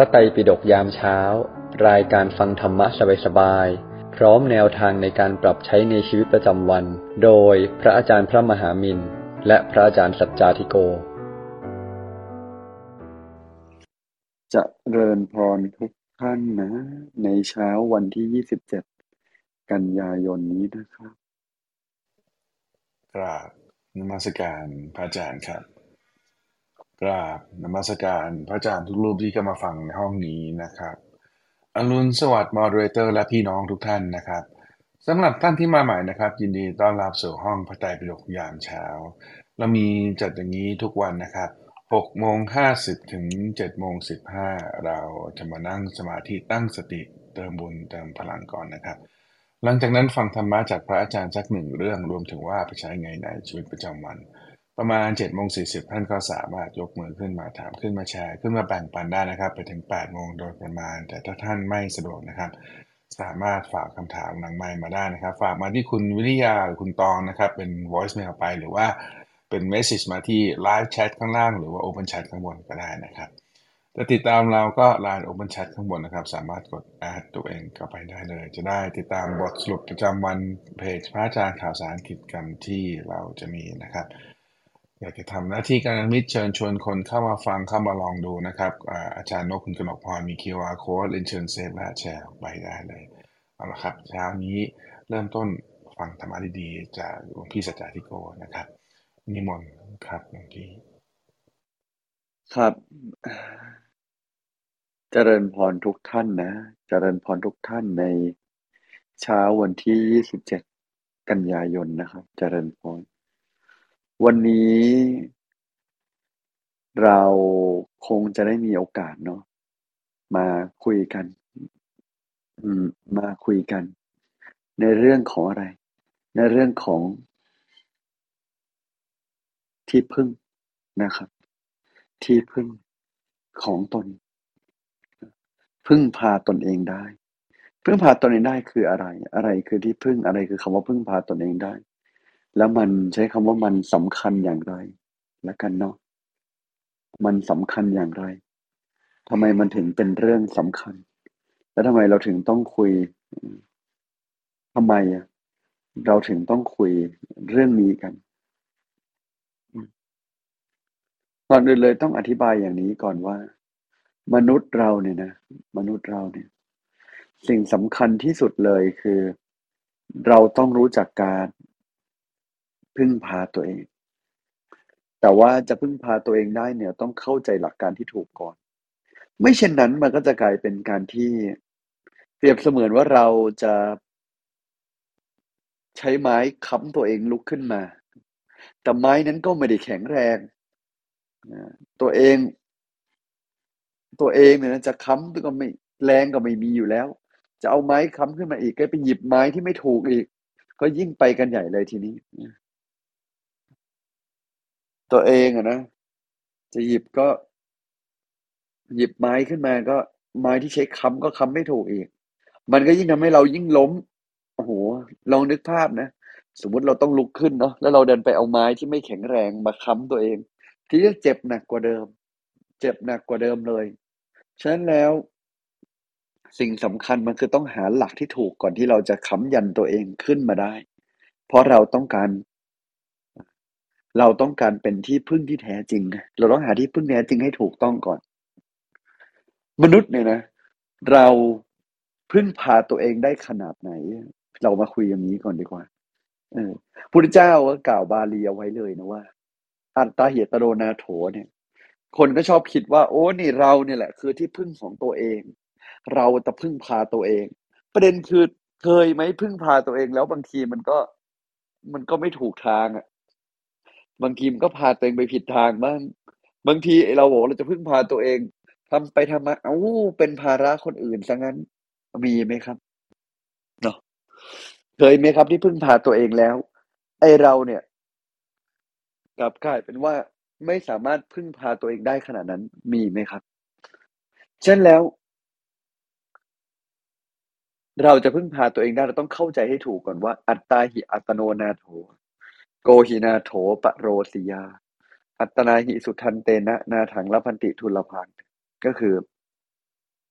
ระไตรปิฎกยามเช้า รายการฟังธรรมะสบายๆ พร้อมแนวทางในการปรับใช้ในชีวิตประจำวัน โดยพระอาจารย์พระมหามินและพระอาจารย์สัจจาธิโกจะเริญพรทุกท่านนะ ในเช้าวันที่ 27 กันยายนนี้นะครับกราบนมัสการพระอาจารย์ครับ กราบนมัสการพระอาจารย์ทุกรูปที่เข้ามาฟังในห้องนี้นะครับ อรุณสวัสดิ์มอดเรเตอร์และพี่น้องทุกท่านนะครับสำหรับท่านที่มาใหม่นะครับ ยินดีต้อนรับสู่ห้องพระไตรปิฎกยามเช้าเรามีจัดอย่างนี้ทุกวันนะครับ6โมง50 ถึง7โมง15 เราจะมานั่งสมาธิตั้งสติเติมบุญเติมพลังก่อนนะครับ หลังจากนั้นฟังธรรมะจากพระอาจารย์สักหนึ่งเรื่องรวมถึงว่าไปใช้ไงในชีวิตประจำวัน ประมาณ7โมง40ท่านก็สามารถยกมือขึ้นมาถามขึ้นมาแชร์ ขึ้นมาแบ่งปันได้นะครับ ไปถึง8โมงโดยประมาณ แต่ถ้าท่านไม่สะดวกนะครับ สามารถฝากคำถามหลังไมค์มาได้นะครับ ฝากมาที่คุณวิริยาหรือคุณตองนะครับ เป็น voice mail ไปหรือว่าเป็น message มาที่ live chat ข้างล่าง หรือว่า open chat ข้างบนก็ได้นะครับจะติดตามเราก็ line open chat ข้างบนนะครับ สามารถกด add ตัวเองเข้าไปได้เลย จะได้ติดตามบทสรุปประจำวันเพจพระอาจารย์ข่าวสารกิจกรรมที่เราจะมีนะครับ อยากจะทำหน้าที่การมิตรเชิญชวนคนเข้ามาฟังเข้ามาลองดูนะครับ อาจารย์นกคุณกนกพรมี QR code เรียนเชิญเซฟและแชร์ไปได้เลยเอาละครับ เช้านี้เริ่มต้นฟังธรรมะดีๆจากหลวงพี่สัจจาธิโกนะครับ นิมนต์ครับหลวงพี่ครับ เจริญพรทุกท่านนะเจริญพรทุกท่านในเช้าวันที่ 27 กันยายนนะครับ เจริญพร วันนี้เราคงจะได้มีโอกาสเนาะมาคุยกัน อืม มาคุยกัน ในเรื่องของอะไร ในเรื่องของ ที่พึ่งนะครับ ที่พึ่งของตน พึ่งพาตนเองได้ พึ่งพาตนเองได้คืออะไร อะไรคือที่พึ่งอะไรคือคำว่าพึ่งพาตนเองได้ แล้วมันใช้คำว่ามันสำคัญอย่างไรละกันเนาะมันสำคัญอย่างไรทำไมมันถึงเป็นเรื่องสำคัญ แล้วทำไมเราถึงต้องคุยทำไมเราถึงต้องคุยเรื่องนี้กันก่อนอื่นเลยต้องอธิบายอย่างนี้ก่อนว่า มนุษย์เราเนี่ยนะมนุษย์เราเนี่ย สิ่งสำคัญที่สุดเลยคือ เราต้องรู้จักการ พึ่งพาตัวเอง แต่ว่าจะพึ่งพาตัวเองได้เนี่ยต้องเข้าใจหลักการที่ถูกก่อน ไม่เช่นนั้นมันก็จะกลายเป็นการที่เปรียบเสมือนว่าเราจะใช้ไม้ค้ำตัวเองลุกขึ้นมา แต่ไม้นั้นก็ไม่ได้แข็งแรง ตัวเอง ตัวเองเนี่ยจะค้ำก็ไม่แรงก็ไม่มีอยู่แล้ว จะเอาไม้ค้ำขึ้นมาอีกก็ไปหยิบไม้ที่ไม่ถูกอีก ก็ยิ่งไปกันใหญ่เลยทีนี้ ตัวเองอะนะจะหยิบก็ หยิบไม้ขึ้นมาก็ไม้ที่ใช้ค้ำก็ค้ำไม่ถูกอีก มันก็ยิ่งทำให้เรายิ่งล้มโอ้โหลองนึกภาพนะสมมติเราต้องลุกขึ้นเนาะแล้วเราเดินไปเอาไม้ที่ไม่แข็งแรงมาค้ำตัวเอง ทีนี้เจ็บหนักกว่าเดิม เจ็บหนักกว่าเดิมเลย ฉะนั้นแล้วสิ่งสำคัญมันคือต้องหาหลักที่ถูกก่อนที่เราจะค้ำยันตัวเองขึ้นมาได้ เพราะเราต้องการ เราต้องการเป็นที่พึ่งที่แท้จริง เราต้องหาที่พึ่งแท้จริงให้ถูกต้องก่อน มนุษย์เนี่ยนะ เราพึ่งพาตัวเองได้ขนาดไหน เรามาคุยอย่างนี้ก่อนดีกว่าเออพุทธเจ้าก็กล่าวบาลีเอาไว้เลยนะว่า อัตตาเหตโรนาโถเนี่ย คนก็ชอบคิดว่า โอ้นี่เราเนี่ยแหละ คือที่พึ่งของตัวเอง เราจะพึ่งพาตัวเอง ประเด็นคือเคยไหมพึ่งพาตัวเองแล้วบางทีมันก็มันก็ไม่ถูกทางอะ บางทีมันก็พาตัวเองไปผิดทางบ้าง บางทีเราบอกเราจะพึ่งพาตัวเองทำไปทำมา เอ้าเป็นภาระคนอื่นซะงั้น มีไหมครับเนาะเคยไหมครับที่พึ่งพาตัวเองแล้ว ไอเราเนี่ยกลับกลายเป็นว่าไม่สามารถพึ่งพาตัวเองได้ขนาดนั้นมีไหมครับเช่นแล้ว เราจะพึ่งพาตัวเองได้เราต้องเข้าใจให้ถูกก่อนว่า อัตตาหิอัตโนนาโถ โกหินาโถปโรสิยา อัตนาหิสุทันเตนะ นาถังละพันติทุลพังก็คือ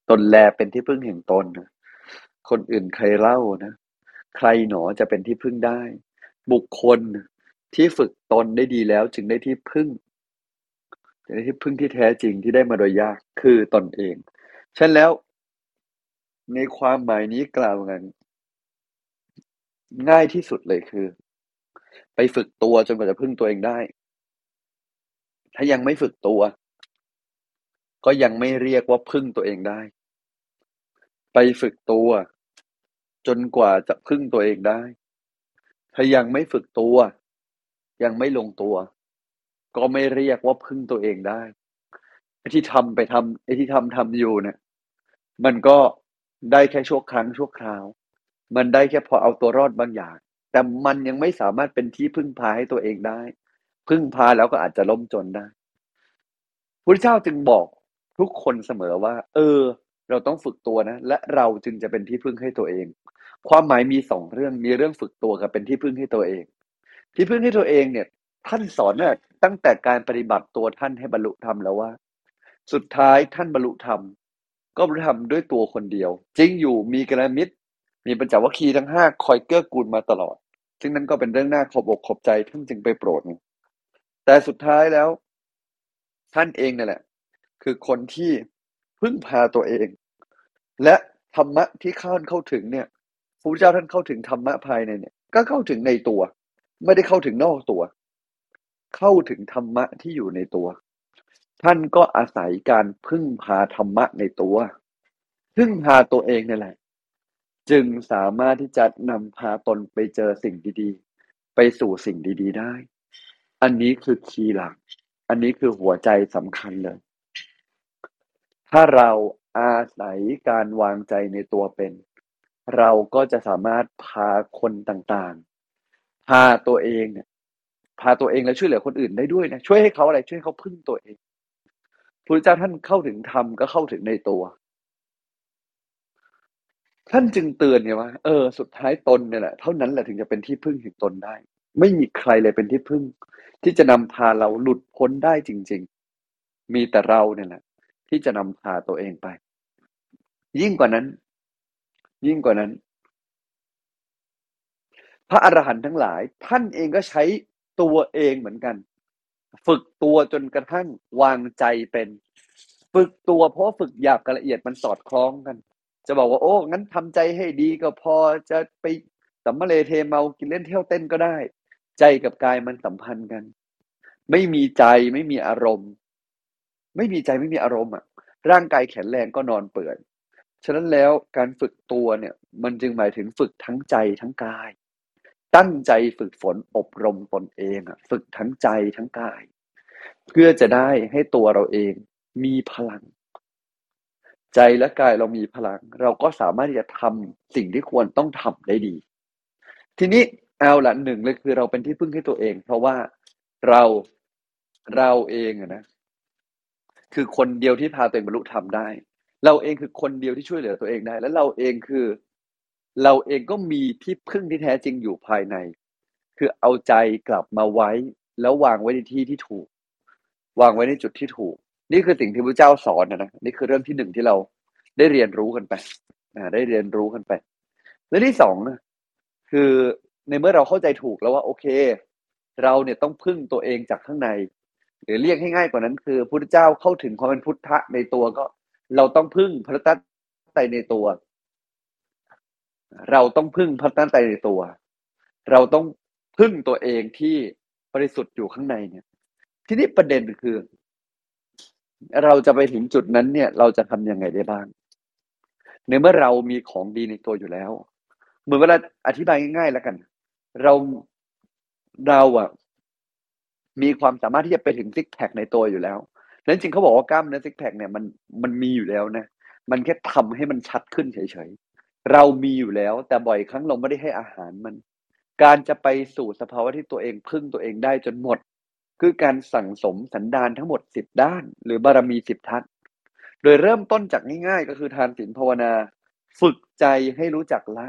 ตนแลเป็นที่พึ่งแห่งตนนะคนอื่นใครเล่านะ ใครหนอจะเป็นที่พึ่งได้ บุคคลที่ฝึกตนได้ดีแล้ว จึงได้ที่พึ่งจะได้ที่พึ่งที่แท้จริงที่ได้มาโดยยากคือตนเองฉะนั้นแล้ว ในความหมายนี้กล่าวกันง่ายที่สุดเลยคือ ไปฝึกตัวจนกว่าจะพึ่งตัวเองได้ ถ้ายังไม่ฝึกตัว ก็ยังไม่เรียกว่าพึ่งตัวเองได้ ไปฝึกตัว จนกว่าจะพึ่งตัวเองได้ ถ้ายังไม่ฝึกตัว ยังไม่ลงตัว ก็ไม่เรียกว่าพึ่งตัวเองได้ไอ้ที่ทำไปทำไอ้ที่ทำทำอยู่เนี่ยมันก็ได้แค่ชั่วครั้งชั่วคราว มันได้แค่พอเอาตัวรอดบางอย่าง แต่มันยังไม่สามารถเป็นที่พึ่งพาให้ตัวเองได้ พึ่งพาแล้วก็อาจจะล้มจนได้พระเจ้าจึงบอกทุกคนเสมอว่า เออ เราต้องฝึกตัวนะ และเราจึงจะเป็นที่พึ่งให้ตัวเอง ความหมายมีสองเรื่องมีเรื่องฝึกตัวกับเป็นที่พึ่งให้ตัวเอง ที่พึ่งให้ตัวเองเนี่ย ท่านสอนเนี่ยตั้งแต่การปฏิบัติตัวท่านให้บรรลุธรรมแล้วว่า สุดท้ายท่านบรรลุธรรมก็บรรลุธรรมด้วยตัวคนเดียว จริงอยู่มีกระมิตรมีปัญจวัคคีย์ทั้งห้าคอยเกื้อกูลมาตลอด ซึ่งนั่นก็เป็นเรื่องน่าขอบอกขอบใจท่านจึงไปโปรดแต่สุดท้ายแล้ว ท่านเองนั่แหละ คือคนที่พึ่งพาตัวเอง และธรรมะที่ข้านเข้าถึงเนี่ยพระพุทธเจ้าท่านเข้าถึงธรรมะภายในเนี่ย ก็เข้าถึงในตัว ไม่ได้เข้าถึงนอกตัว เข้าถึงธรรมะที่อยู่ในตัว ท่านก็อาศัยการพึ่งพาธรรมะในตัว พึ่งพาตัวเองนี่แหละ จึงสามารถที่จะนำพาตนไปเจอสิ่งดีๆ ไปสู่สิ่งดีๆได้ อันนี้คือคีย์หลัก อันนี้คือหัวใจสำคัญเลย ถ้าเราอาศัยการวางใจในตัวเป็น เราก็จะสามารถพาคนต่างๆ พาตัวเองเนี่ยพาตัวเองและช่วยเหลือคนอื่นได้ด้วยนะช่วยให้เขาอะไรช่วยให้เขาพึ่งตัวเองพระเจ้าท่านเข้าถึงธรรมก็เข้าถึงในตัว ท่านจึงเตือนไงว่าเออสุดท้ายตนเนี่ยแหละเท่านั้นแหละถึงจะเป็นที่พึ่งแห่งตนได้ ไม่มีใครเลยเป็นที่พึ่ง ที่จะนำพาเราหลุดพ้นได้จริง ๆ มีแต่เราเนี่ยแหละ ที่จะนำพาตัวเองไป ยิ่งกว่านั้น ยิ่งกว่านั้น พระอรหันต์ทั้งหลาย ท่านเองก็ใช้ตัวเองเหมือนกัน ฝึกตัวจนกระทั่งวางใจเป็น ฝึกตัวเพราะฝึกหยาบกับละเอียดมันสอดคล้องกัน จะบอกว่าโอ้งั้นทำใจให้ดีก็พอจะไปสัมมาเลเทเมากินเล่นเที่ยวเต้นก็ได้ ใจกับกายมันสัมพันธ์กัน ไม่มีใจไม่มีอารมณ์ ไม่มีใจไม่มีอารมณ์อะ ร่างกายแข็งแรงก็นอนเปื่อยฉะนั้นแล้วการฝึกตัวเนี่ย มันจึงหมายถึงฝึกทั้งใจทั้งกาย ตั้งใจฝึกฝนอบรมตนเองอะ ฝึกทั้งใจทั้งกาย เพื่อจะได้ให้ตัวเราเองมีพลัง ใจและกายเรามีพลัง เราก็สามารถที่จะทำสิ่งที่ควรต้องทำได้ดี ทีนี้เอาละหนึ่งเลยคือเราเป็นที่พึ่งให้ตัวเอง เพราะว่าเราเราเองนะคือคนเดียวที่พาตัวเองบรรลุธรรมได้ เราเองคือคนเดียวที่ช่วยเหลือตัวเองได้ และเราเองคือ เราเองก็มีที่พึ่งที่แท้จริงอยู่ภายใน คือเอาใจกลับมาไว้ แล้ววางไว้ในที่ที่ถูก วางไว้ในจุดที่ถูก นี่คือสิ่งที่พระเจ้าสอนนะนะนี่คือเรื่องที่หนึ่งที่เรา ได้เรียนรู้กันไปอ่าได้เรียนรู้กันไปและที่สองนะคือในเมื่อเราเข้าใจถูกแล้วว่า โอเค เราเนี่ยต้องพึ่งตัวเองจากข้างใน หรือเรียกให้ง่ายกว่านั้น คือพุทธเจ้าเข้าถึงความเป็นพุทธะในตัวก็ เราต้องพึ่งพระตัตไตในตัว เราต้องพึ่งพระตัตไตในตัว เราต้องพึ่งตัวเองที่บริสุทธิ์อยู่ข้างในเนี่ย ทีนี้ประเด็นคือ เราจะไปถึงจุดนั้นเนี่ย เราจะทำยังไงได้บ้าง ในเมื่อเรามีของดีในตัวอยู่แล้ว เหมือนเวลาอธิบายง่ายๆแล้วกัน เราเราอะมีความสามารถที่จะไปถึงซิกแพคในตัวอยู่แล้วแล้วจริงเขาบอกว่ากล้ามเนื้อซิกแพคเนี่ยมันมันมีอยู่แล้วนะ มันแค่ทำให้มันชัดขึ้นเฉยๆ เรามีอยู่แล้ว แต่บ่อยครั้งเราไม่ได้ให้อาหารมัน การจะไปสู่สภาวะที่ตัวเองพึ่งตัวเองได้จนหมด คือการสั่งสมสันดานทั้งหมดสิบด้าน หรือบารมีสิบทัศ ดยเริ่มต้นจากง่าย ๆ ก็คือทานศีลภาวนา ฝึกใจให้รู้จักละ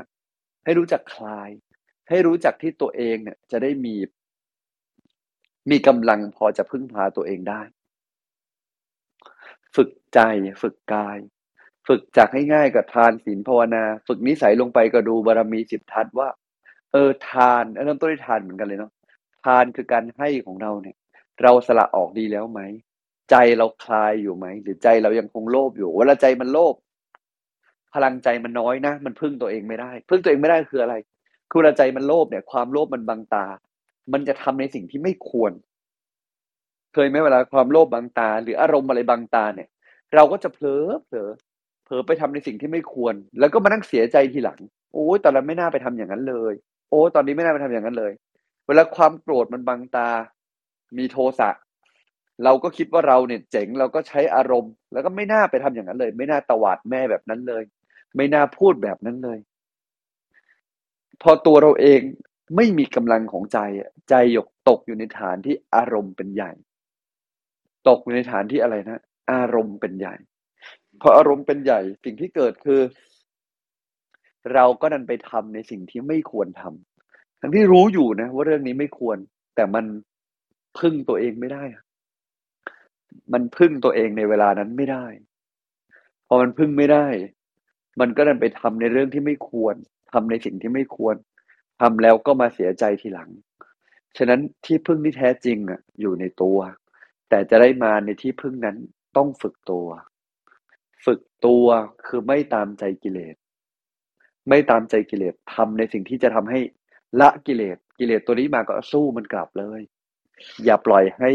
ให้รู้จักคลาย ให้รู้จักที่ตัวเองเนี่ย จะได้มี มีกำลังพอจะพึ่งพาตัวเองได้ ฝึกใจฝึกกาย ฝึกจากให้ง่ายกับทานศีลภาวนา ฝึกนิสัยลงไปก็ดูบารมีสิบทัศน์ว่า เออทานเริ่มต้นด้วยทานเหมือนกันเลยเนาะทานคือการให้ของเราเนี่ย เราสละออกดีแล้วไหม ใจเราคลายอยู่ไหม หรือใจเรายังคงโลภอยู่เวลาใจมันโลภพลังใจมันน้อยนะ มันพึ่งตัวเองไม่ได้ พึ่งตัวเองไม่ได้คืออะไร คือเวลาใจมันโลภเนี่ย ความโลภมันบังตา มันจะทำในสิ่งที่ไม่ควร เคยไหมเวลาความโลภบังตา หรืออารมณ์อะไรบังตาเนี่ย เราก็จะเผลอเผลอเผลอไปทำในสิ่งที่ไม่ควร แล้วก็มานั่งเสียใจทีหลัง โอ้ยตอนนั้นไม่น่าไปทำอย่างนั้นเลย โอ้ตอนนี้ไม่น่าไปทำอย่างนั้นเลย เวลาความโกรธมันบังตา มีโทสะ เราก็คิดว่าเราเนี่ยเจ๋งเราก็ใช้อารมณ์ แล้วก็ไม่น่าไปทำอย่างนั้นเลย ไม่น่าตวาดแม่แบบนั้นเลย ไม่น่าพูดแบบนั้นเลย พอตัวเราเองไม่มีกำลังของใจใจหยกตกอยู่ในฐานที่อารมณ์เป็นใหญ่ ตกอยู่ในฐานที่อะไรนะอารมณ์เป็นใหญ่พออารมณ์เป็นใหญ่สิ่งที่เกิดคือ เราก็ดันไปทำในสิ่งที่ไม่ควรทำทั้งที่รู้อยู่นะ ว่าเรื่องนี้ไม่ควร แต่มันพึ่งตัวเองไม่ได้ มันพึ่งตัวเองในเวลานั้นไม่ได้ พอมันพึ่งไม่ได้ มันก็ดันไปทำในเรื่องที่ไม่ควรทำในสิ่งที่ไม่ควรทำแล้วก็มาเสียใจทีหลัง ฉะนั้นที่พึ่งที่แท้จริงอะอยู่ในตัว แต่จะได้มาในที่พึ่งนั้นต้องฝึกตัว ฝึกตัวคือไม่ตามใจกิเลส ไม่ตามใจกิเลสทำในสิ่งที่จะทำให้ละกิเลส กิเลสตัวนี้มาก็สู้มันกลับเลย อย่าปล่อยให้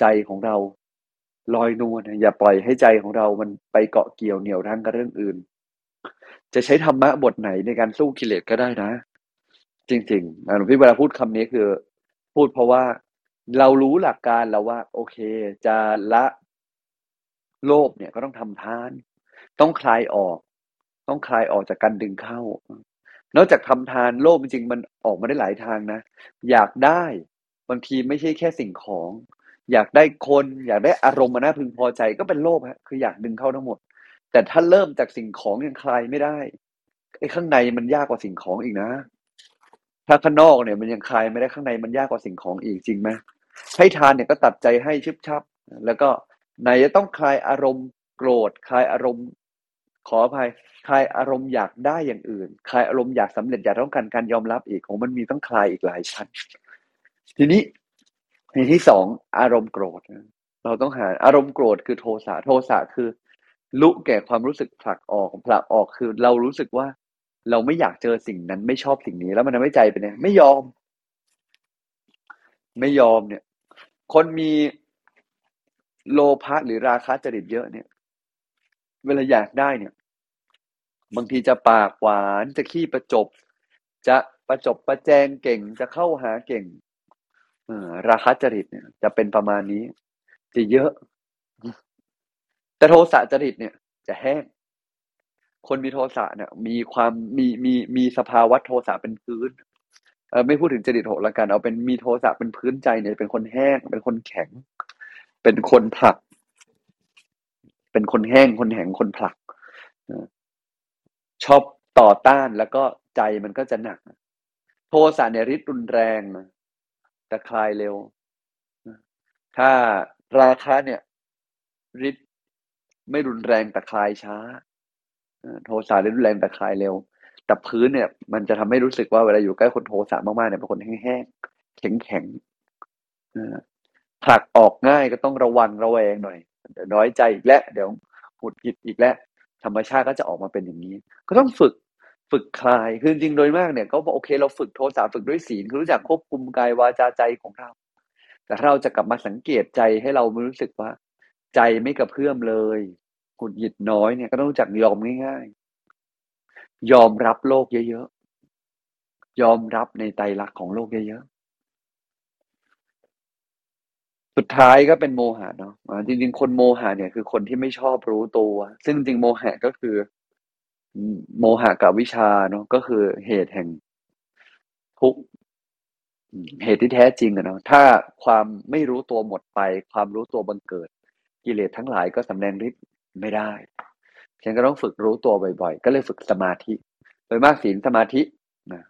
ใจของเรา ลอยนวลอย่าปล่อยให้ใจของเรามันไปเกาะเกี่ยวเหนี่ยวรั้งกับเรื่องอื่น จะใช้ธรรมะบทไหนในการสู้กิเลสก็ได้นะ จริงๆหลวงพี่เวลาพูดคำนี้คือ พูดเพราะว่าเรารู้หลักการแล้วว่า โอเค จะละโลภเนี่ยก็ต้องทำทาน ต้องคลายออก ต้องคลายออกจากการดึงเข้า นอกจากทำทานโลภจริงมันออกมาได้หลายทางนะ อยากได้บางทีไม่ใช่แค่สิ่งของ อยากได้คน อยากได้อารมณ์มาน่าพึงพอใจก็เป็นโลภฮะคืออยากดึงเข้าทั้งหมด แต่ถ้าเริ่มจากสิ่งของยังคลายไม่ได้ไอ้ข้างในมันยากกว่าสิ่งของอีกนะ ถ้าข้างนอกเนี่ยมันยังคลายไม่ได้ข้างในมันยากกว่าสิ่งของอีกจริงไหมให้ทานเนี่ยก็ตัดใจให้ชิบชับ แล้วก็ไหนจะต้องคลายอารมณ์โกรธคลายอารมณ์ขออภัยคลายอารมณ์อยากได้อย่างอื่นคลายอารมณ์อยากสำเร็จอยากต้องการการยอมรับอีกของมันมีต้องคลายอีกหลายชั้น ทีนี้ ในที่สองอารมณ์โกรธ เราต้องหาอารมณ์โกรธคือโทสะโทสะคือลุแก่ความรู้สึกผลักออกผลักออกคือเรารู้สึกว่า เราไม่อยากเจอสิ่งนั้นไม่ชอบสิ่งนี้ แล้วมันทำให้ใจเป็นไงไม่ยอม ไม่ยอมเนี่ย คนมีโลภะหรือราคะจริตเยอะเนี่ย เวลาอยากได้เนี่ย บางทีจะปากหวานจะขี้ประจบ จะประจบประแจงเก่งจะเข้าหาเก่ง ราคะจริตเนี่ย จะเป็นประมาณนี้ จะเยอะ แต่โทสะจริตเนี่ย จะแห้ง คนมีโทสะเนี่ย มีความมีมีมีสภาวะโทสะเป็นพื้นเออไม่พูดถึงจริตโหละกัน เอาเป็นมีโทสะเป็นพื้นใจเนี่ย เป็นคนแห้ง เป็นคนแข็ง เป็นคนผลัก เป็นคนแห้งคนแข็งคนผลักชอบต่อต้านแล้วก็ใจมันก็จะหนัก โทสะเนี่ยฤทธิ์รุนแรง แต่คลายเร็ว ถ้าราคาเนี่ยฤทธิ์ไม่รุนแรงแต่คลายช้า โทสะรุนแรงแต่คลายเร็ว แต่พื้นเนี่ย มันจะทำให้รู้สึกว่าเวลาอยู่ใกล้คนโทสะมากๆเนี่ยเป็นคนแห้งๆแข็งๆผลักออกง่ายก็ต้องระวังระแวงหน่อยเดี๋ยวน้อยใจอีกแล้วเดี๋ยวหุดหิดอีกแล้วธรรมชาติก็จะออกมาเป็นอย่างนี้ ก็ต้องฝึก ฝึกคลาย คือจริงโดยมากเนี่ยก็บอกโอเคเราฝึกโทสะฝึกด้วยศีลคือรู้จักควบคุมกายวาจาใจของเรา แต่เราจะกลับมาสังเกตใจให้เรารู้สึกว่า ใจไม่กระเพื่อมเลยหุดหยิดน้อยเนี่ยก็ต้องรู้จักยอมง่ายๆ ยอมรับโลกเยอะๆ ยอมรับในไตรลักษณ์ของโลกเยอะๆ สุดท้ายก็เป็นโมหะเนาะจริงๆ คนโมหะเนี่ยคือคนที่ไม่ชอบรู้ตัว ซึ่งจริงโมหะก็คือ โมหะกับวิชาเนาะ ก็คือเหตุแห่งทุกเหตุที่แท้จริงอะเนาะ ถ้าความไม่รู้ตัวหมดไป ความรู้ตัวบังเกิด กิเลสทั้งหลายก็สำแดงฤทธิ์ไม่ได้ ฉันก็ต้องฝึกรู้ตัวบ่อยๆ ก็เลยฝึกสมาธิ โดยมากศีลสมาธินะ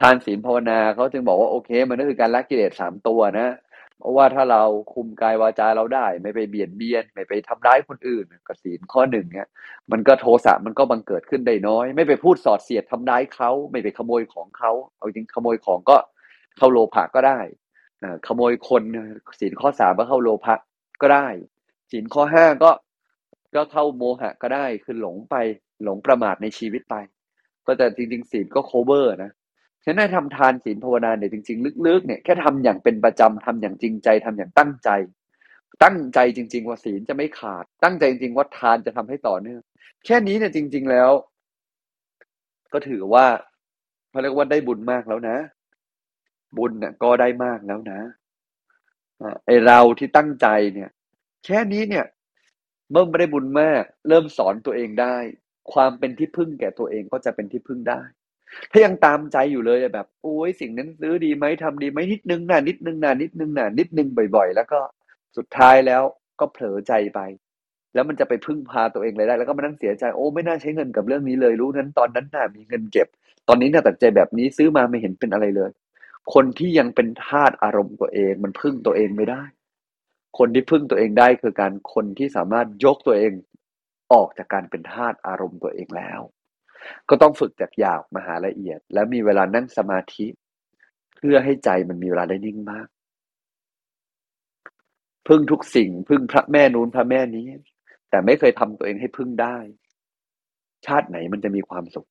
ทานศีลภาวนาเขาจึงบอกว่า โอเค มันก็คือการละกิเลสสามตัวนะ เพราะว่าถ้าเราคุมกายวาจาเราได้ ไม่ไปเบียดเบียน ไม่ไปทำร้ายคนอื่นก็ศีลข้อหนึ่งเนี่ยมันก็โทสะมันก็บังเกิดขึ้นได้น้อย ไม่ไปพูดสอดเสียดทำร้ายเขาไม่ไปขโมยของเขาเอาจริงขโมยของก็เข้าโลภะก็ได้ขโมยคนศีลข้อสามก็เข้าโลภะก็ได้ศีลข้อห้าก็ก็เข้าโมหะก็ได้คือหลงไปหลงประมาทในชีวิตไป ก็แต่จริงๆศีลก็โคเวอร์นะ ฉะนั้นทำทานศีลภาวนาเนี่ยจริง ๆ ลึกๆเนี่ยแค่ทำอย่างเป็นประจำทำอย่างจริงใจทำอย่างตั้งใจ ตั้งใจจริง ๆ ว่าศีลจะไม่ขาด ตั้งใจจริง ๆ ว่าทานจะทำให้ต่อเนื่องแค่นี้เนี่ยจริง ๆแล้ว ก็ถือว่าเขาเรียกว่าได้บุญมากแล้วนะ บุญเนี่ยก็ได้มากแล้วนะไอเราที่ตั้งใจเนี่ย แค่นี้เนี่ยเมื่อไม่ได้บุญมาก เริ่มสอนตัวเองได้ ความเป็นที่พึ่งแก่ตัวเองก็จะเป็นที่พึ่งได้ ถ้ายังตามใจอยู่เลยแบบโอ้ยสิ่งนั้นซื้อดีไหมทำดีไหมนิดนึงน่ะนิดนึงน่ะนิดนึงน่ะนิดนึงบ่อย ๆ แล้วก็สุดท้ายแล้วก็เผลอใจไป แล้วมันจะไปพึ่งพาตัวเองเลยได้ แล้วก็มานั่งเสียใจโอ้ไม่น่าใช้เงินกับเรื่องนี้เลยรู้นั้นตอนนั้นน่ะมีเงินเก็บ ตอนนี้น่าตัดใจแบบนี้ซื้อมาไม่เห็นเป็นอะไรเลย คนที่ยังเป็นทาสอารมณ์ตัวเอง มันพึ่งตัวเองไม่ได้ คนที่พึ่งตัวเองได้คือการคนที่สามารถยกตัวเอง ออกจากการเป็นทาสอารมณ์ตัวเองแล้ว ก็ต้องฝึกจากหยาบมาหาละเอียด แล้วมีเวลานั่งสมาธิ เพื่อให้ใจมันมีเวลาได้นิ่งมาก พึ่งทุกสิ่ง พึ่งพระแม่นู้นพระแม่นี้ แต่ไม่เคยทำตัวเองให้พึ่งได้ ชาติไหนมันจะมีความสุข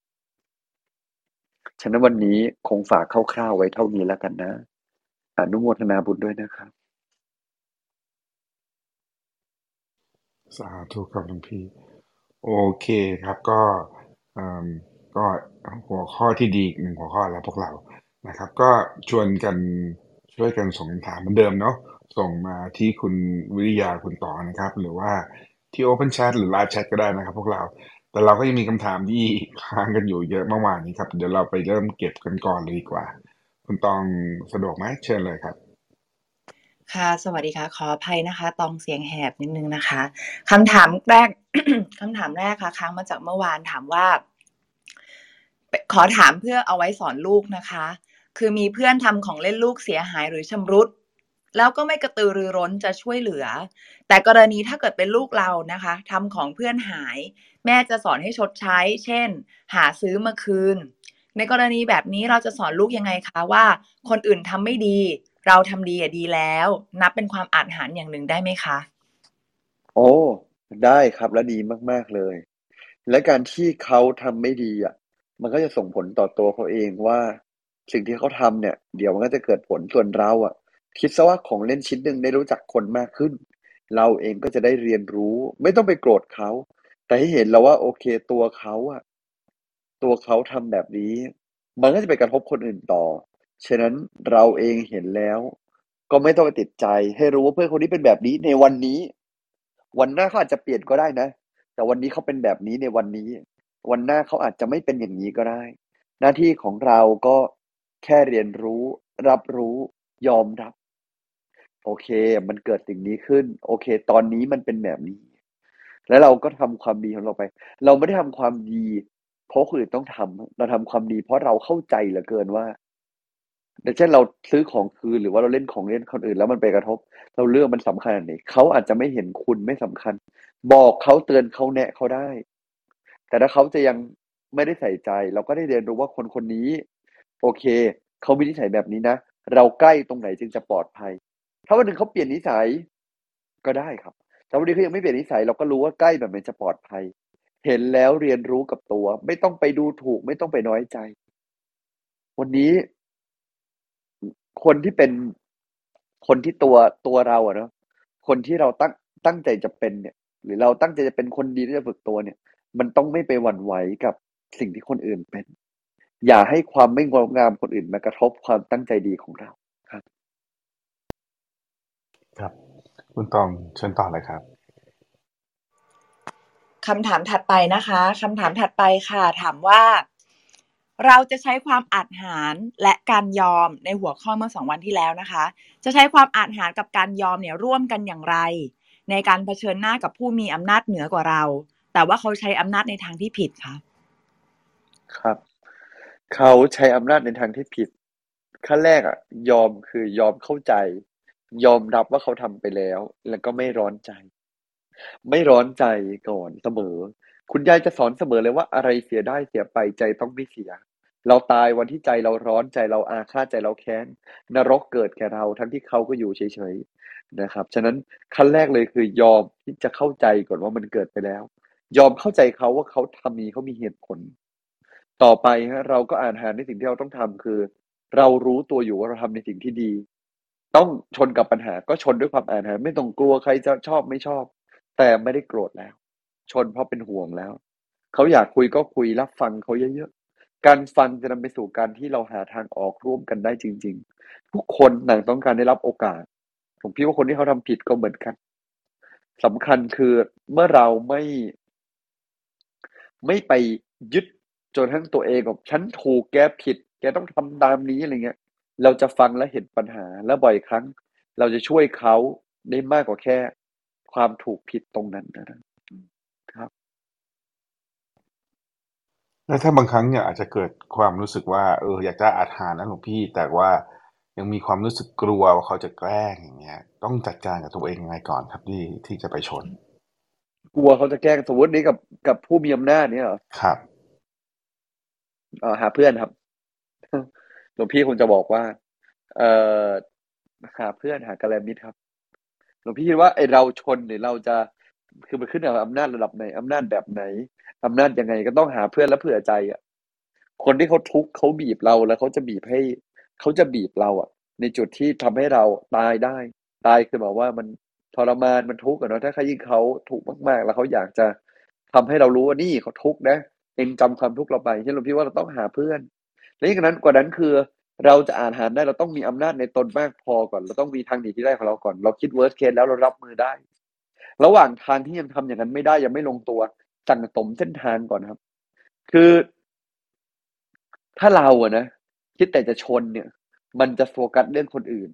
ฉะนั้นวันนี้คงฝากคร่าวๆไว้เท่านี้แล้วกันนะ อนุโมทนาบุญด้วยนะครับ สาธุครับหลวงพี่โอเคครับก็ ก็หัวข้อที่ดีหนึ่งหัวข้อแล้วพวกเรานะครับ ก็ชวนกันช่วยกันส่งคำถามเหมือนเดิมเนาะส่งมาที่คุณวิริยาคุณต่อนะครับ หรือว่าที่ Open Chat หรือ Live Chat ก็ได้นะครับ พวกเรา แต่เราก็ยังมีคำถามที่ค้างกันอยู่เยอะมากๆนี้ครับ เดี๋ยวเราไปเริ่มเก็บกันก่อนเลยดีกว่า คุณตองสะดวกไหมเชิญเลยครับ ค่ะ สวัสดีค่ะ ขออภัยนะคะ ตองเสียงแหบนิดนึงนะคะคำถามแรกคำถามแรกค่ะ ค้างมาจากเมื่อวานถามว่า ขอถามเพื่อเอาไว้สอนลูกนะคะ คือมีเพื่อนทำของเล่นลูกเสียหายหรือชำรุด แล้วก็ไม่กระตือรือร้นจะช่วยเหลือ แต่กรณีถ้าเกิดเป็นลูกเรานะคะทำของเพื่อนหาย แม่จะสอนให้ชดใช้ เช่น หาซื้อมาคืน ในกรณีแบบนี้เราจะสอนลูกยังไงคะว่า คนอื่นทำไม่ดี เราทำดีอะดีแล้ว นับเป็นความอาจหารอย่างหนึ่งได้ไหมคะ โอ้ ได้ครับและดีมาก ๆ เลย และการที่เขาทำไม่ดีอะ มันก็จะส่งผลต่อตัวเขาเองว่า สิ่งที่เขาทำเนี่ย เดี๋ยวมันก็จะเกิดผลส่วนเราอะ คิดซะว่าของเล่นชิ้นหนึ่งได้รู้จักคนมากขึ้น เราเองก็จะได้เรียนรู้ ไม่ต้องไปโกรธเขา แต่ให้เห็นแล้วว่าโอเคตัวเขาอะ ตัวเขาทำแบบนี้ มันก็จะไปกระทบคนอื่นต่อ ฉะนั้นเราเองเห็นแล้ว ก็ไม่ต้องไปติดใจ ให้รู้ว่าเพื่อนคนนี้เป็นแบบนี้ในวันนี้ วันหน้าเขาอาจจะเปลี่ยนก็ได้นะ แต่วันนี้เขาเป็นแบบนี้ในวันนี้ วันหน้าเขาอาจจะไม่เป็นอย่างนี้ก็ได้ หน้าที่ของเราก็แค่เรียนรู้ รับรู้ยอมรับ โอเค มันเกิดสิ่งนี้ขึ้น โอเค ตอนนี้มันเป็นแบบนี้ แล้วเราก็ทำความดีของเราไป เราไม่ได้ทำความดี เพราะคนอื่นต้องทำเราทำความดี เพราะเราเข้าใจเหลือเกินว่า อย่างเช่นเราซื้อของคืนหรือว่าเราเล่นของเล่นคนอื่น แล้วมันไปกระทบ เราเลือกมันสำคัญอันไหนเขาอาจจะไม่เห็นคุณไม่สำคัญ บอกเขาเตือนเขาแนะเขาได้ แต่ถ้าเขาจะยังไม่ได้ใส่ใจ เราก็ได้เรียนรู้ว่าคนคนนี้ โอเคเขามีนิสัยแบบนี้นะเราใกล้ตรงไหนจึงจะปลอดภัย ถ้าวันหนึ่งเขาเปลี่ยนนิสัยก็ได้ครับแต่วันนี้เขายังไม่เปลี่ยนนิสัยเราก็รู้ว่าใกล้แบบนี้จะปลอดภัย เห็นแล้วเรียนรู้กับตัว ไม่ต้องไปดูถูก ไม่ต้องไปน้อยใจ วันนี้ คนที่เป็นคนที่ตัวตัวเราอะเนาะคนที่เราตั้งตั้งใจจะเป็นเนี่ย หรือเราตั้งใจจะเป็นคนดีที่จะฝึกตัวเนี่ย มันต้องไม่ไปหวั่นไหวกับสิ่งที่คนอื่นเป็น อย่าให้ความไม่งดงามคนอื่นมากระทบความตั้งใจดีของเราครับ ครับ คุณตองเชิญต่อเลยครับคำถามถัดไปนะคะคำถามถัดไปค่ะ ถามว่า เราจะใช้ความอาจหารและการยอมในหัวข้อเมื่อสองวันที่แล้วนะคะ จะใช้ความอาจหารกับการยอมเนี่ยร่วมกันอย่างไร ในการเผชิญหน้ากับผู้มีอำนาจเหนือกว่าเรา แต่ว่าเขาใช้อำนาจในทางที่ผิดค่ะครับ เขาใช้อำนาจในทางที่ผิดขั้นแรกอะยอมคือยอมเข้าใจ ยอมรับว่าเขาทำไปแล้ว แล้วก็ไม่ร้อนใจ ไม่ร้อนใจก่อนเสมอ คุณยายจะสอนเสมอเลยว่าอะไรเสียได้เสียไปใจต้องไม่เสีย เราตายวันที่ใจเราร้อนใจเราอาฆาตใจเราแค้น นรกเกิดแก่เราทั้งที่เขาก็อยู่เฉยๆนะครับ ฉะนั้นขั้นแรกเลยคือยอมที่จะเข้าใจก่อนว่ามันเกิดไปแล้ว ยอมเข้าใจเขาว่าเขาทำนี้เขามีเหตุผล ต่อไปฮะเราก็อ่านหาในสิ่งที่เราต้องทำคือ เรารู้ตัวอยู่ว่าเราทำในสิ่งที่ดี ต้องชนกับปัญหาก็ชนด้วยความอ่านหาไม่ต้องกลัวใครจะชอบไม่ชอบ แต่ไม่ได้โกรธแล้ว ชนเพราะเป็นห่วงแล้วเขาอยากคุยก็คุยรับฟังเขาเยอะ การฟังจะนำไปสู่การที่เราหาทางออกร่วมกันได้จริง ๆ ทุกคนหนังต้องการได้รับโอกาส ผมพี่ว่าคนที่เขาทำผิดก็เหมือนกันสำคัญคือเมื่อเราไม่ ไม่ไปยึดจนทั้งตัวเองกับฉันถูกแกผิด แกต้องทำตามนี้อะไรเงี้ย เราจะฟังและเห็นปัญหาและบ่อยครั้ง เราจะช่วยเขาได้มากกว่าแค่ ความถูกผิดตรงนั้นนะครับ แล้วถ้าบางครั้งเนี่ยอาจจะเกิดความรู้สึกว่า เออ อยากจะอาหารนะหลวงพี่ แต่ว่ายังมีความรู้สึกกลัวว่าเขาจะแกล้งอย่างเงี้ย ต้องจัดการกับตัวเองยังไงก่อนครับที่ที่จะไปชน กลัวเขาจะแกล้งสมมตินี้กับกับผู้มีอำนาจเนี่ยเหรอครับ เอ่อหาเพื่อนครับ หลวงพี่คงจะบอกว่า เอ่อหาเพื่อนหากัลยาณมิตรครับ หลวงพี่คิดว่าไอเราชนหรือเราจะคือมันขึ้นกับอำนาจระดับไหนอำนาจแบบไหน อำนาจยังไงก็ต้องหาเพื่อนและเผื่อใจอะ คนที่เขาทุกข์เขาบีบเราแล้วเขาจะบีบให้เขาจะบีบเราอะ ในจุดที่ทำให้เราตายได้ ตายคือแบบว่ามันทรมานมันทุกข์อะเนาะถ้าใครยิ่งเขาถูกมากๆ แล้วเขาอยากจะทำให้เรารู้ว่านี่เขาทุกข์นะเองจำความทุกข์เราไปเช่นหลวงพี่ว่าเราต้องหาเพื่อนและยิ่งกว่านั้นกว่านั้นคือ เราจะอ่านหารได้เราต้องมีอำนาจในตนมากพอก่อน เราต้องมีทางหนีที่ได้ของเราก่อน เราคิด worst case แล้วเรารับมือได้ ระหว่างทางที่ยังทำอย่างนั้นไม่ได้ยังไม่ลงตัว สั่งสมเส้นทางก่อนครับ คือ ถ้าเราอะนะคิดแต่จะชนเนี่ย มันจะโฟกัสเรื่องคนอื่น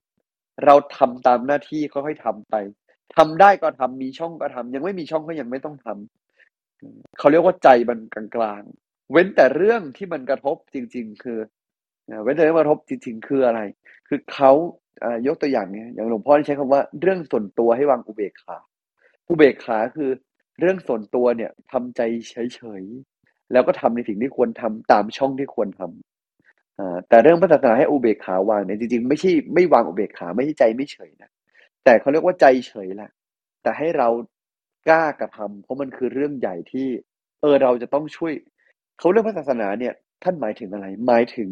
เราทำตามหน้าที่ค่อยๆทำไปทำได้ก็ทำมีช่องก็ทำยังไม่มีช่องก็ยังไม่ต้องทำเขาเรียกว่าใจมันกลางๆ เว้นแต่เรื่องที่มันกระทบจริง ๆ คือเว้นแต่เรื่องกระทบจริง ๆ คืออะไร คือเขาอายกตัวอย่างเนี่ยอย่างหลวงพ่อที่ใช้คำว่าเรื่องส่วนตัวให้วางอุเบกขาอุเบกขาคือ เรื่องส่วนตัวเนี่ยทำใจเฉยๆ แล้วก็ทำในสิ่งที่ควรทำตามช่องที่ควรทำอ่าแต่เรื่องพระศาสนาให้อุเบกขาวางเนี่ยจริงๆ ไม่ใช่ไม่วางอุเบกขาไม่ใช่ใจไม่เฉยนะแต่เขาเรียกว่าใจเฉยแหละแต่ให้เรากล้ากระทำเพราะมันคือเรื่องใหญ่ที่ เออเราจะต้องช่วยเขาเรื่องพระศาสนาเนี่ยท่านหมายถึงอะไร หมายถึง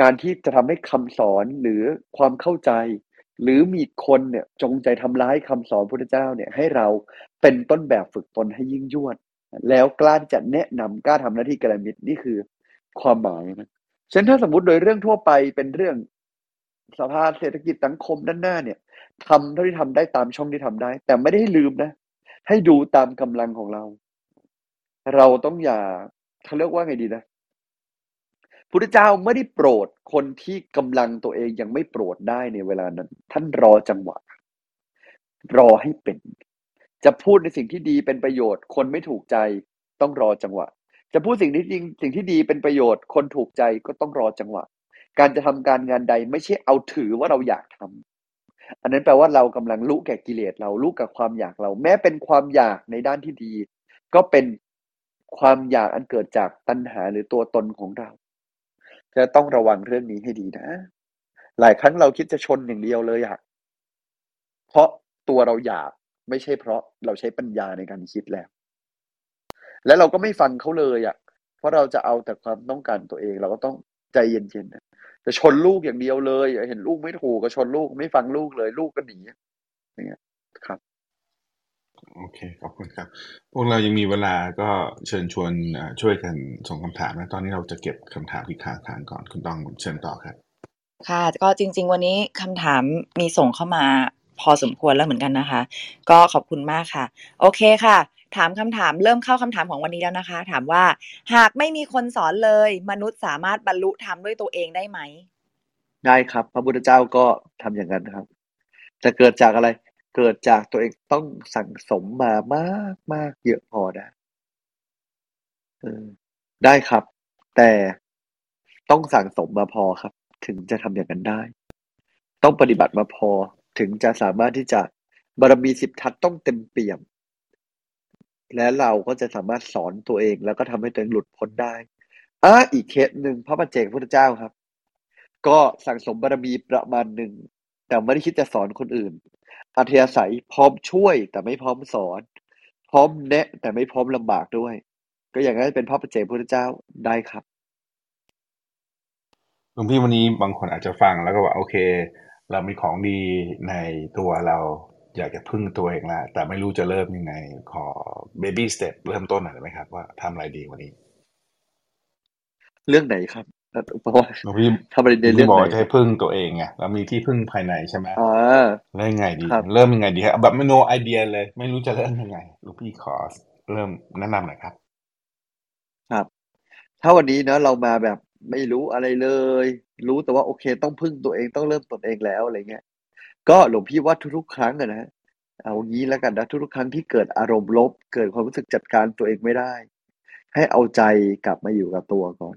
การที่จะทำให้คำสอนหรือความเข้าใจ หรือมีคนเนี่ยจงใจทำร้ายคำสอนพระพุทธเจ้าเนี่ยให้เราเป็นต้นแบบฝึกตนให้ยิ่งยวด แล้วกล้าจะแนะนำกล้าทำหน้าที่กระมิตรนี่คือความหมายนะฉะนั้นถ้าสมมติโดยเรื่องทั่วไปเป็นเรื่องสภาพเศรษฐกิจสังคมด้านหน้าเนี่ยทำเท่าที่ทำได้ตามช่องที่ทำได้ แต่ไม่ได้ให้ลืมนะ ให้ดูตามกำลังของเรา เราต้องอย่าเขาเรียกว่าไงดีนะ พุทธเจ้าไม่ได้โปรดคนที่กำลังตัวเองยังไม่โปรดได้ในเวลานั้น ท่านรอจังหวะ รอให้เป็น จะพูดในสิ่งที่ดีเป็นประโยชน์ คนไม่ถูกใจต้องรอจังหวะ จะพูดสิ่งที่จริงสิ่งที่ดีเป็นประโยชน์ คนถูกใจก็ต้องรอจังหวะ การจะทำการงานใดไม่ใช่เอาถือว่าเราอยากทำอันนั้นแปลว่าเรากำลังรู้แก่กิเลสเรารู้กับความอยากเรา แม้เป็นความอยากในด้านที่ดี ก็เป็นความอยากอันเกิดจากตัณหาหรือตัวตนของเรา จะต้องระวังเรื่องนี้ให้ดีนะ หลายครั้งเราคิดจะชนอย่างเดียวเลยอะเพราะตัวเราอยากไม่ใช่เพราะเราใช้ปัญญาในการคิดแล้ว และเราก็ไม่ฟังเขาเลยอะเพราะเราจะเอาแต่ความต้องการตัวเอง เราก็ต้องใจเย็นๆนะจะชนลูกอย่างเดียวเลย เห็นลูกไม่ถูกก็ชนลูกไม่ฟังลูกเลย ลูกก็หนีอย่างเงี้ยครับ โอเค ขอบคุณครับ พวกเรายังมีเวลาก็เชิญชวนอ่าช่วยกันส่งคำถามนะตอนนี้เราจะเก็บคำถามที่ค้างค้างก่อนคุณต้องเชิญต่อครับ ค่ะ ก็จริง ๆ วันนี้คำถามมีส่งเข้ามาพอสมควรแล้วเหมือนกันนะคะ ก็ขอบคุณมากค่ะ โอเคค่ะ ถามคำถามเริ่มเข้าคำถามของวันนี้แล้วนะคะ ถามว่าหากไม่มีคนสอนเลย มนุษย์สามารถบรรลุธรรมด้วยตัวเองได้ไหม ได้ครับ พระพุทธเจ้าก็ทำอย่างนั้นครับ จะเกิดจากอะไร เกิดจากตัวเองต้องสั่งสมมามากมากเยอะพอนะเออได้ครับ แต่ต้องสั่งสมมาพอครับ ถึงจะทำอย่างนั้นได้ ต้องปฏิบัติมาพอถึงจะสามารถที่จะบารมีสิบทัศต้องเต็มเปี่ยม และเราก็จะสามารถสอนตัวเอง แล้วก็ทำให้ตัวเองหลุดพ้นได้อะอีกเคสหนึ่งพระปัจเจกพุทธเจ้าครับ ก็สั่งสมบารมีประมาณหนึ่งแต่ไม่ได้คิดจะสอนคนอื่น อัธยาศัยพร้อมช่วยแต่ไม่พร้อมสอน พร้อมแนะ แต่ไม่พร้อมลำบากด้วย ก็อย่างนั้นเป็นพระปัจเจกพุทธเจ้าได้ครับหลวงพี่วันนี้บางคนอาจจะฟังแล้วก็ว่าโอเค เรามีของดีในตัวเราอยากจะพึ่งตัวเองละแต่ไม่รู้จะเริ่มยังไง ขอ baby step เริ่มต้นหน่อยได้ไหมครับ ว่าทำอะไรดีวันนี้ เรื่องไหนครับ เพราะว่าหลวงพี่ทำอะไรหลในวงเรื่พี่องบอกไหนว่าจะให้พึ่งตัวเองไงเรามีที่พึ่งภายในใช่ไหมอ่าแล้วยังไงดีครับเริ่มยังไงดีครับแบบไม่ no idea เลย ไม่รู้จะเริ่มยังไงหลวงพี่ขอเริ่มแนะนำหน่อยครับ ครับ ถ้าวันนี้เนะเรามาแบบไม่รู้อะไรเลย รู้แต่ว่าโอเคต้องพึ่งตัวเองต้องเริ่มตนเองแล้วอะไรเงี้ยก็หลวงพี่ว่าทุกๆครั้งอะนะเอางี้แล้วกันนะทุกๆครั้งที่เกิดอารมณ์ลบ เกิดความรู้สึกจัดการตัวเองไม่ได้ ให้เอาใจกลับมาอยู่กับตัวก่อน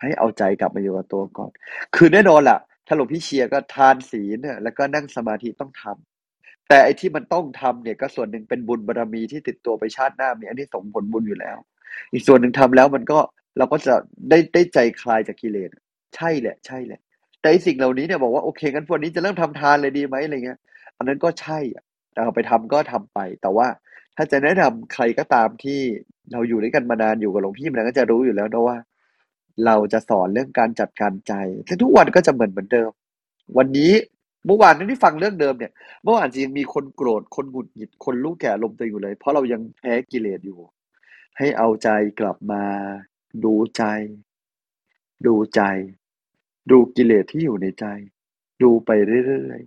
ให้เอาใจกลับมาอยู่กับตัวก่อน คือแน่นอนแหละถ้าหลวงพี่เชียร์ก็ทานศีลเนี่ยแล้วก็นั่งสมาธิต้องทำแต่ไอ้ที่มันต้องทำเนี่ยก็ส่วนหนึ่งเป็นบุญบารมีที่ติดตัวไปชาติหน้ามีอันนี้ส่งผลบุญอยู่แล้ว อีกส่วนหนึ่งทำแล้วมันก็เราก็จะได้ได้ใจคลายจากกิเลสใช่แหละ ใช่แหละ แต่ไอ้สิ่งเหล่านี้เนี่ยบอกว่าโอเคงั้นวันนี้จะเริ่มทำทานเลยดีไหมอะไรเงี้ย อันนั้นก็ใช่อะแต่เอาไปทำก็ทำไป แต่ว่าถ้าจะแนะนำใครก็ตามที่เราอยู่ด้วยกันมานานอยู่กับหลวงพี่มันก็จะรู้อยู่แล้วนะว่า เราจะสอนเรื่องการจัดการใจซึ่งทุกวันก็จะเหมือนเหมือนเดิม วันนี้เมื่อวานที่ฟังเรื่องเดิมเนี่ย เมื่อวานจริงมีคนโกรธ คนหงุดหงิด คนรู้แก่ลมตัวอยู่เลย เพราะเรายังแพ้กิเลสอยู่ ให้เอาใจกลับมา ดูใจ ดูใจ ดูกิเลสที่อยู่ในใจ ดูไปเรื่อย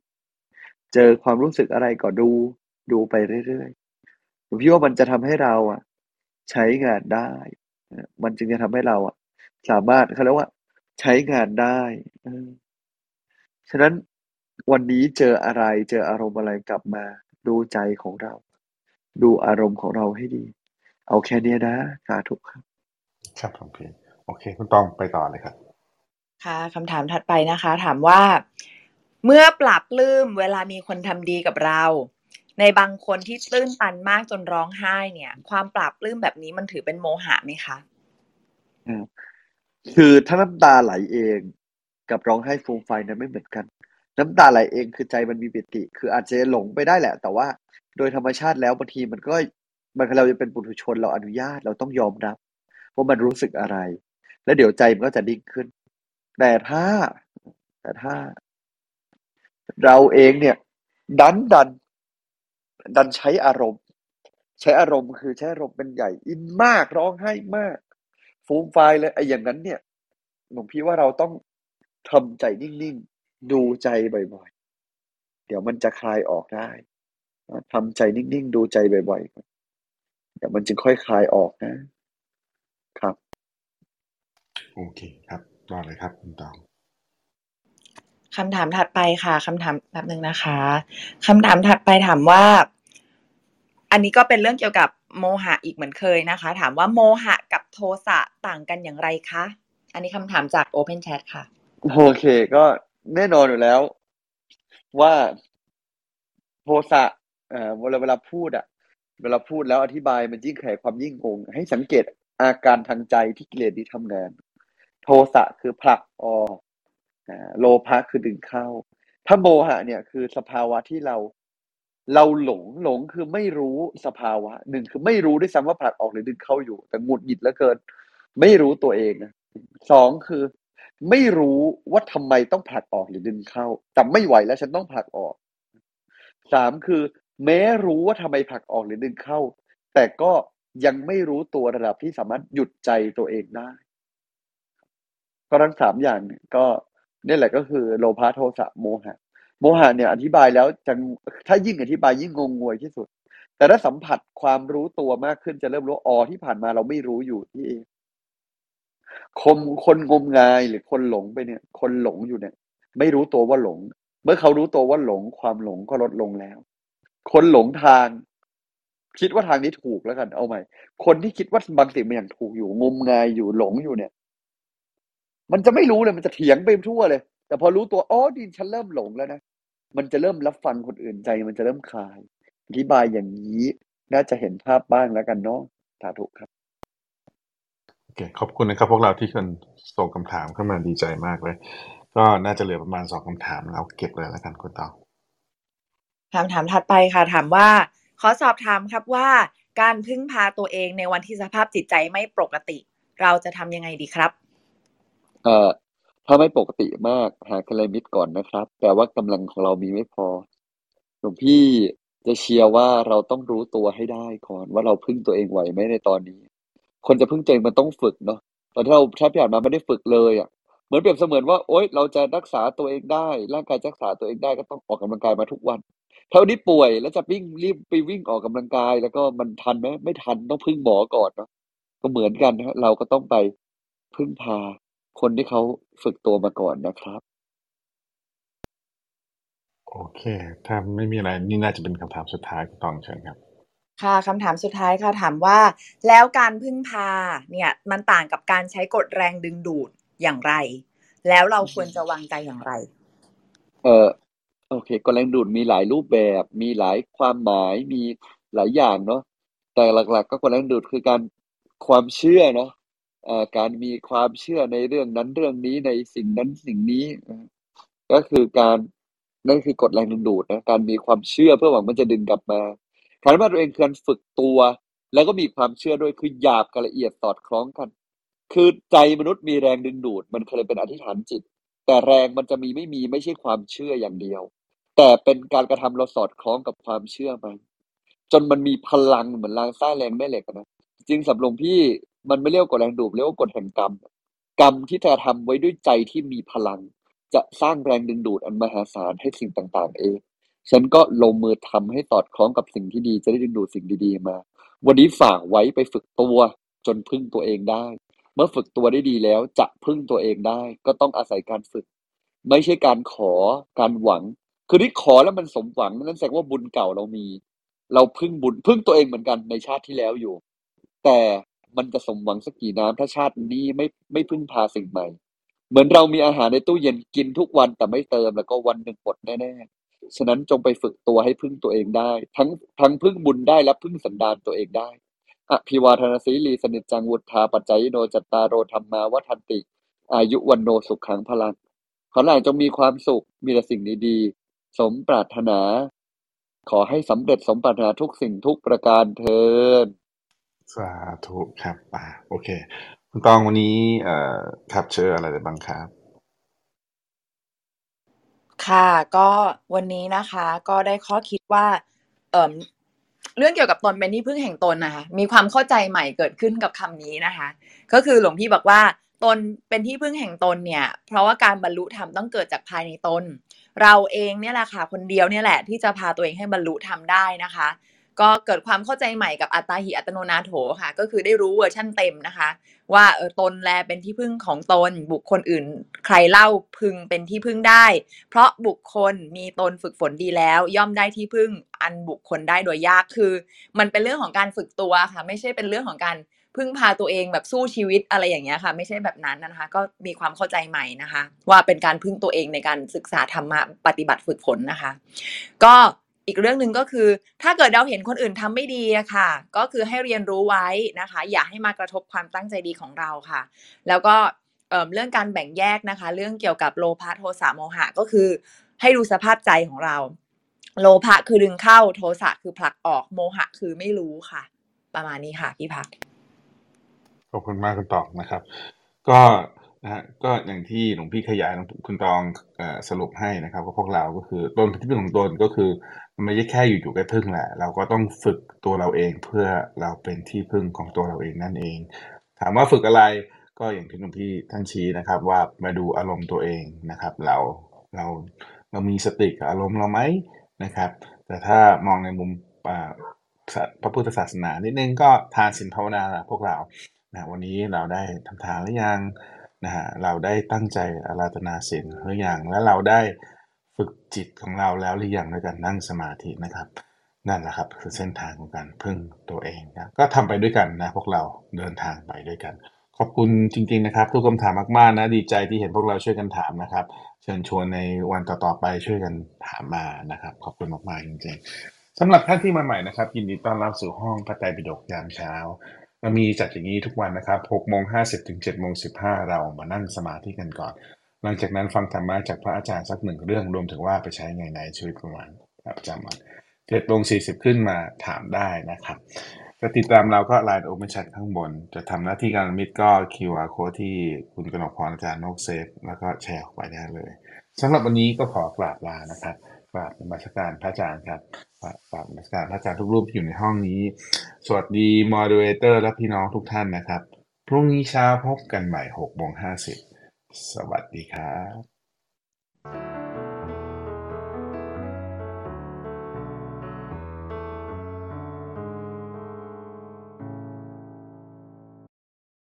ๆ เจอความรู้สึกอะไรก็ดู ดูไปเรื่อยๆผมคิดว่ามันจะทำให้เราอะ ใช้งานได้ มันจึงจะทำให้เราอะ สามารถเขาเรียกว่า ใช้งานได้เออฉะนั้นวันนี้เจออะไร เจออารมณ์อะไรกลับมา ดูใจของเรา ดูอารมณ์ของเราให้ดี เอาแค่เนี้ยนะสาธุครับ ครับหลวงพี่โอเค คุณตองไปต่อเลยครับ ค่ะคำถามถัดไปนะคะ ถามว่า เมื่อปรับปลื้มเวลามีคนทำดีกับเรา ในบางคนที่ตื้นตันมากจนร้องไห้เนี่ย ความปรับปลื้มแบบนี้มันถือเป็นโมหะไหมคะอืม คือถ้าน้ำตาไหลเองกับร้องไห้ฟูมไฟนั้นไม่เหมือนกัน น้ำตาไหลเองคือใจมันมีปิติ คืออาจจะหลงไปได้แหละ แต่ว่าโดยธรรมชาติแล้วบางทีมันก็มันเราจะเป็นปุถุชนเราอนุญาตเราต้องยอมรับว่ามันรู้สึกอะไร แล้วเดี๋ยวใจมันก็จะนิ่งขึ้น แต่ถ้าแต่ถ้า เราเองเนี่ย ดันดัน ดันใช้อารมณ์ ใช้อารมณ์คือใช้อารมณ์เป็นใหญ่อินมากร้องไห้มาก ฟูมไฟายเลยไอ้อย่างนั้นเนี่ยหลวงพี่ว่าเราต้องทำใจนิ่งๆ ดูใจบ่อยๆ เดี๋ยวมันจะคลายออกได้ทำใจนิ่งๆ ดูใจบ่อยๆก่อนเดี๋ยวมันจึงค่อยคลายออกนะ ครับ โอเคครับต่อเลยครับคุณตองคำถามถัดไปค่ะคำถามแบบหนึ่งนะคะคำถามถัดไปถามว่า อันนี้ก็เป็นเรื่องเกี่ยวกับ โมหะอีกเหมือนเคยนะคะ ถามว่าโมหะกับโทสะต่างกันอย่างไรคะ อันนี้คำถามจาก Open Chat ค่ะ โอเค ก็แน่นอนอยู่แล้ว ว่าโทสะเอ่อเวลาเวลาพูดอะเวลาพูดแล้วอธิบายมันยิ่งขยายความยิ่งงง ให้สังเกตอาการทางใจที่กิเลสที่ทำงาน โทสะคือผลักออกโลภะคือดึงเข้า ถ้าโมหะเนี่ยคือสภาวะที่เรา เราหลงหลงคือไม่รู้สภาวะหนึ่งคือไม่รู้ด้วยซ้ำว่าผลักออกหรือดึงเข้าอยู่ แต่หงุดหงิดเหลือเกิน ไม่รู้ตัวเองนะสองคือ ไม่รู้ว่าทำไมต้องผลักออกหรือดึงเข้า แต่ไม่ไหวแล้วฉันต้องผลักออกสามคือ แม้รู้ว่าทำไมผลักออกหรือดึงเข้า แต่ก็ยังไม่รู้ตัวระดับที่สามารถหยุดใจตัวเองได้ ก็ทั้งสามอย่างเนี่ยก็นี่แหละก็คือโลภะโทสะโมหะ โมหะเนี่ยอธิบายแล้วจะถ้ายิ่งอธิบายยิ่งงงงวยที่สุด แต่ถ้าสัมผัสความรู้ตัวมากขึ้นจะเริ่มรู้อ๋อที่ผ่านมาเราไม่รู้อยู่ที่เองคนคนงมงายหรือคนหลงไปเนี่ย คนหลงอยู่เนี่ย ไม่รู้ตัวว่าหลง เมื่อเขารู้ตัวว่าหลง ความหลงก็ลดลงแล้ว คนหลงทาง คิดว่าทางนี้ถูกแล้วกันเอาใหม่ คนที่คิดว่าบางสิ่งบางอย่างถูกอยู่ งมงายอยู่หลงอยู่เนี่ย มันจะไม่รู้เลยมันจะเถียงไปทั่วเลย แต่พอรู้ตัวอ๋อดิฉันเริ่มหลงแล้วนะมันจะเริ่มรับฟังคนอื่นใจ มันจะเริ่มคลาย อธิบายอย่างนี้น่าจะเห็นภาพบ้างแล้วกันเนาะสาธุครับโอเคขอบคุณนะครับ พวกเราที่คนส่งคำถามเข้ามาดีใจมากเลย ก็น่าจะเหลือประมาณสองคำถามเราเก็บเลยแล้วกันคุณตองคำถามถัดไปค่ะถามว่า ขอสอบถามครับว่าการพึ่งพาตัวเองในวันที่สภาพจิตใจไม่ปกติ เราจะทำยังไงดีครับ เอ่อ ถ้าไม่ปกติมากหาคลมิดก่อนนะครับ แต่ว่ากำลังของเรามีไม่พอหลวงพี่จะเชียร์ว่าเราต้องรู้ตัวให้ได้ก่อนว่าเราพึ่งตัวเองไหวไหมในตอนนี้ คนจะพึ่งตัวเองมันต้องฝึกเนาะแต่ถ้าเราถ้าผ่านมาไม่ได้ฝึกเลยอะเหมือนเปรียบเสมือนว่าโอ๊ยเราจะรักษาตัวเองได้ ร่างกายรักษาตัวเองได้ก็ต้องออกกำลังกายมาทุกวันถ้าวันนี้ป่วยแล้วจะวิ่งรีบไปวิ่งออกกำลังกาย แล้วก็มันทันไหมไม่ทันต้องพึ่งหมอก่อนเนาะก็เหมือนกันนะเราก็ต้องไปพึ่งพา คนที่เขาฝึกตัวมาก่อนนะครับ โอเค ถ้าไม่มีอะไรนี่น่าจะเป็นคำถามสุดท้ายคุณตองเชิญครับ ค่ะคำถามสุดท้ายค่ะถามว่า แล้วการพึ่งพาเนี่ยมันต่างกับการใช้กฎแรงดึงดูดอย่างไร แล้วเราควรจะวางใจอย่างไร เออโอเคกฎแรงดูดมีหลายรูปแบบ มีหลายความหมายมีหลายอย่างเนาะแต่หลัก ๆ ก็กฎแรงดูดคือการความเชื่อเนาะเอ่อ การมีความเชื่อในเรื่องนั้นเรื่องนี้ในสิ่งนั้นสิ่งนี้ ก็คือการนั่นคือกฎแรงดึงดูดนะการมีความเชื่อเพื่อหวังมันจะดึงกลับมาการว่าตัวเองคือการฝึกตัว แล้วก็มีความเชื่อด้วยคือหยาบกับละเอียดสอดคล้องกัน คือใจมนุษย์มีแรงดึงดูด มันเคยเป็นอธิษฐานจิต แต่แรงมันจะมีไม่มีไม่ใช่ความเชื่ออย่างเดียว แต่เป็นการกระทำเราสอดคล้องกับความเชื่อมันจนมันมีพลังเหมือนแรงซ่างแรงแม่เหล็กนะจริงสำหรับหลวงพี่ มันไม่เรียกว่ากฎแรงดูดเรียกว่ากฎแห่งกรรม กรรมที่จะทำไว้ด้วยใจที่มีพลัง จะสร้างแรงดึงดูดอันมหาศาลให้สิ่งต่างๆ เอง ฉันก็ลงมือทำให้สอดคล้องกับสิ่งที่ดี จะได้ดึงดูดสิ่งดีๆมา วันนี้ฝากไว้ไปฝึกตัวจนพึ่งตัวเองได้ เมื่อฝึกตัวได้ดีแล้วจะพึ่งตัวเองได้ ก็ต้องอาศัยการฝึก ไม่ใช่การขอการหวัง คือที่ขอแล้วมันสมหวังนั่นแสดงว่าบุญเก่าเรามี เราพึ่งบุญพึ่งตัวเองเหมือนกันในชาติที่แล้วอยู่ แต่ มันจะสมหวังสักกี่น้ำถ้าชาตินี้ไม่ไม่พึ่งพาสิ่งใหม่ เหมือนเรามีอาหารในตู้เย็นกินทุกวันแต่ไม่เติมแล้วก็วันหนึ่งหมดแน่ๆฉะนั้นจงไปฝึกตัวให้พึ่งตัวเองได้ ทั้งทั้งพึ่งบุญได้และพึ่งสันดานตัวเองได้อภิวาทนาสีลีสนิจจังวุฒาปัจจัยโนจัตตารโรธรรมาวัฒนติ อายุวัณโณ สุขังพลังขอหลายจงมีความสุขมีแต่สิ่งดีๆสมปรารถนา ขอให้สำเร็จสมปรารถนาทุกสิ่งทุกประการเทอญ สาธุครับอ่าโอเค คุณตองวันนี้ เอ่อ capture อะไรได้บ้างครับ ค่ะ ก็วันนี้นะคะ ก็ได้ข้อคิดว่า เอ่อเรื่องเกี่ยวกับตนเป็นที่พึ่งแห่งตนนะคะ มีความเข้าใจใหม่เกิดขึ้นกับคำนี้นะคะ ก็คือหลวงพี่บอกว่า ตนเป็นที่พึ่งแห่งตนเนี่ย เพราะว่าการบรรลุธรรมต้องเกิดจากภายในตน เราเองเนี่ยแหละค่ะ คนเดียวเนี่ยแหละที่จะพาตัวเองให้บรรลุธรรมได้นะคะ ก็เกิดความเข้าใจใหม่กับอัตตาหิอัตตโนนาโถค่ะ ก็คือได้รู้เวอร์ชั่นเต็มนะคะ ว่าเออตนแลเป็นที่พึ่งของตน บุคคลอื่น ใครเล่าพึงเป็นที่พึ่งได้ เพราะบุคคลมีตนฝึกฝนดีแล้ว ย่อมได้ที่พึ่งอันบุคคลได้โดยยากคือ มันเป็นเรื่องของการฝึกตัวค่ะ ไม่ใช่เป็นเรื่องของการพึ่งพาตัวเองแบบสู้ชีวิตอะไรอย่างเงี้ยค่ะ ไม่ใช่แบบนั้นนะคะ ก็มีความเข้าใจใหม่นะคะ ว่าเป็นการพึ่งตัวเองในการศึกษาธรรมะปฏิบัติฝึกฝนนะคะ ก็ อีกเรื่องหนึ่งก็คือ ถ้าเกิดเราเห็นคนอื่นทำไม่ดีอะค่ะ ก็คือให้เรียนรู้ไว้นะคะ อย่าให้มากระทบความตั้งใจดีของเราค่ะ แล้วก็เเรื่องการแบ่งแยกนะคะ เรื่องเกี่ยวกับโลภะโทสะโมหะก็คือ ให้ดูสภาพใจของเรา โลภะคือดึงเข้าโทสะคือผลักออกโมหะคือไม่รู้ค่ะ ประมาณนี้ค่ะพี่พักขอบคุณมากคุณตองนะครับ ก็นะฮะก็อย่างที่หลวงพี่ขยายคุณตองอสรุปให้นะครับว่าพวกเราก็คือตนที่พึ่งของตนก็คือ มันไม่ใช่แค่อยู่ๆแค่พึ่งแหละ เราก็ต้องฝึกตัวเราเองเพื่อเราเป็นที่พึ่งของตัวเราเองนั่นเอง ถามว่าฝึกอะไรก็อย่างที่หลวงพี่ท่านชี้นะครับ ว่ามาดูอารมณ์ตัวเองนะครับ เราเราเรามีสติกับอารมณ์เราไหมนะครับ แต่ถ้ามองในมุมพระพุทธศาสนานิดนึงก็ทานศีลภาวนาละพวกเรานะวันนี้เราได้ทำทานหรือยังนะฮะเราได้ตั้งใจอาราธนาศีลหรือยังและเราได้ ฝึกจิตของเราแล้วหรือยังในการนั่งสมาธินะครับนั่นแหละครับคือเส้นทางของการพึ่งตัวเองนะก็ทำไปด้วยกันนะพวกเราเดินทางไปด้วยกัน ขอบคุณจริง ๆนะครับ ทุกคำถามมากๆนะดีใจที่เห็นพวกเราช่วยกันถามนะครับ เชิญชวนในวันต่อๆไปช่วยกันถามมานะครับ ขอบคุณมากๆจริงๆสำหรับท่านที่มาใหม่นะครับ ยินดีต้อนรับสู่ห้องพระไตรปิฎกยามเช้าเรามีจัดอย่างนี้ทุกวันนะครับ6โมง50ถึง7โมง15 เรามานั่งสมาธิกันก่อน หลังจากนั้นฟังธรรมะจากพระอาจารย์สักหนึ่งเรื่องรวมถึงว่าไปใช้ไงในชีวิตประมาณประจำวัน7โมง40ขึ้นมาถามได้นะครับจะติดตามเราก็ Line Open Chat ข้างบน จะทำหน้าที่กัลยาณมิตรก็ QR Code ที่คุณกนกพรอาจารย์นก save แล้วก็แชร์ออกไปได้เลยสำหรับวันนี้ก็ขอกราบลานะครับกราบนมัสการพระอาจารย์ครับกราบนมัสการพระอาจารย์ทุกรูปที่อยู่ในห้องนี้ สวัสดี moderator และพี่น้องทุกท่านนะครับ พรุ่งนี้เช้าพบกันใหม่6โมง50 สวัสดีครับ